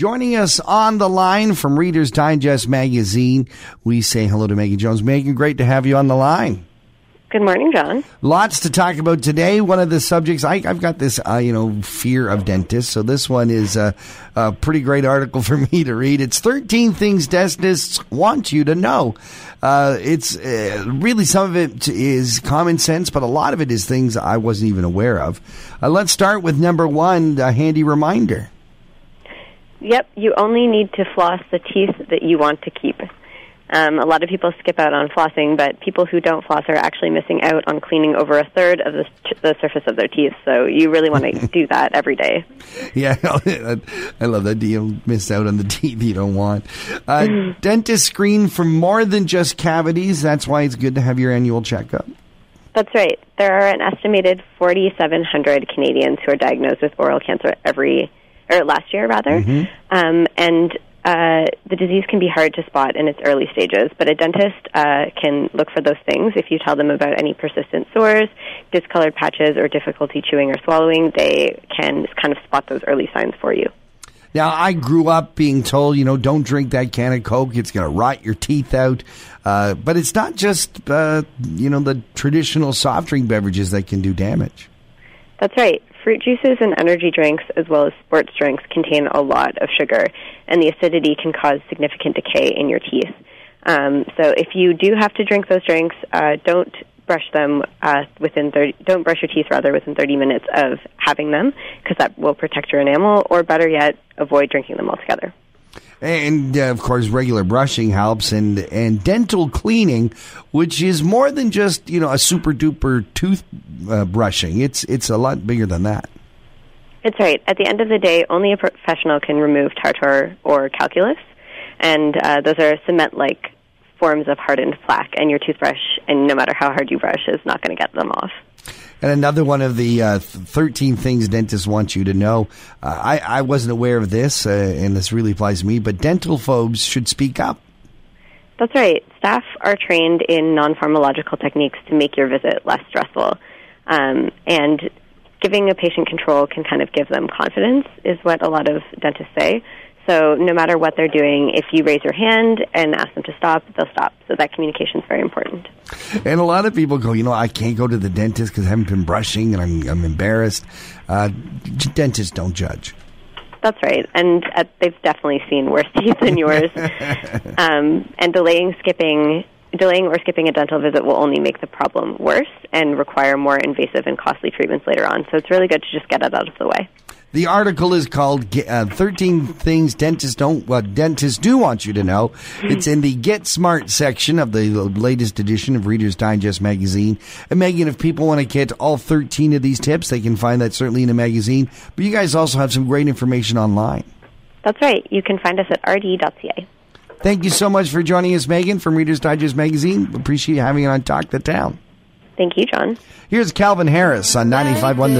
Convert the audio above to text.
Joining us on the line from Reader's Digest magazine, we say hello to Megan Jones. Megan, great to have you on the line. Good morning, John. Lots to talk about today. One of the subjects I, have got this, uh, you know, fear of dentists. So this one is a, a, pretty great article for me to read. It's 13 things dentists want you to know. Uh, it's uh, really some of it is common sense, but a lot of it is things I wasn't even aware of. Uh, let's start with number one, a handy reminder. Yep, you only need to floss the teeth that you want to keep. Um, a lot of people skip out on flossing, but people who don't floss are actually missing out on cleaning over a third of the, the surface of their teeth. So you really want to do that every day. Yeah, I love that. You miss out on the teeth you don't want. Uh, dentists screen for more than just cavities. That's why it's good to have your annual checkup. That's right. There are an estimated 4,700 Canadians who are diagnosed with oral cancer every, or last year rather. Mm-hmm. Um, and uh, the disease can be hard to spot in its early stages, but a dentist uh, can look for those things. If you tell them about any persistent sores, discolored patches, or difficulty chewing or swallowing, they can kind of spot those early signs for you. Now, I grew up being told, you know, don't drink that can of Coke. It's going to rot your teeth out. Uh, but it's not just, uh, you know, the traditional soft drink beverages that can do damage. That's right. Fruit juices and energy drinks, as well as sports drinks, contain a lot of sugar, and the acidity can cause significant decay in your teeth. Um, so, if you do have to drink those drinks, uh, don't brush them uh, within 30, don't brush your teeth rather within 30 minutes of having them because that will protect your enamel or better yet avoid drinking them altogether and uh, of course regular brushing helps and and dental cleaning which is more than just you know a super duper tooth uh, brushing. It's it's a lot bigger than that. It's right. At the end of the day only a professional can remove tartar or calculus. And uh, those are cement like forms of hardened plaque and your toothbrush and no matter how hard you brush is not going to get them off and another one of the uh, 13 things dentists want you to know. Uh, I, I wasn't aware of this, uh, and this really applies to me, but dental phobes should speak up. That's right. Staff are trained in non pharmacological techniques to make your visit less stressful. Um, and giving a patient control can kind of give them confidence, is what a lot of dentists say. So no matter what they're doing, if you raise your hand and ask them to stop, they'll stop. So that communication is very important. And a lot of people go, you know, I can't go to the dentist because I haven't been brushing and I'm, I'm embarrassed. Uh, dentists don't judge. That's right, and uh, they've definitely seen worse teeth than yours. um, and delaying, skipping, delaying or skipping a dental visit will only make the problem worse and require more invasive and costly treatments later on. So it's really good to just get it out of the way. The article is called uh, 13 Things Dentists Don't, What Dentists Do Want You to Know. It's in the Get Smart section of the latest edition of Reader's Digest magazine. And Megan, if people want to get all 13 of these tips, they can find that certainly in the magazine. But you guys also have some great information online. That's right. You can find us at rd.ca. Thank you so much for joining us, Megan, from Reader's Digest magazine. Appreciate having you on Talk the Town. Thank you, John. Here's Calvin Harris on 95.1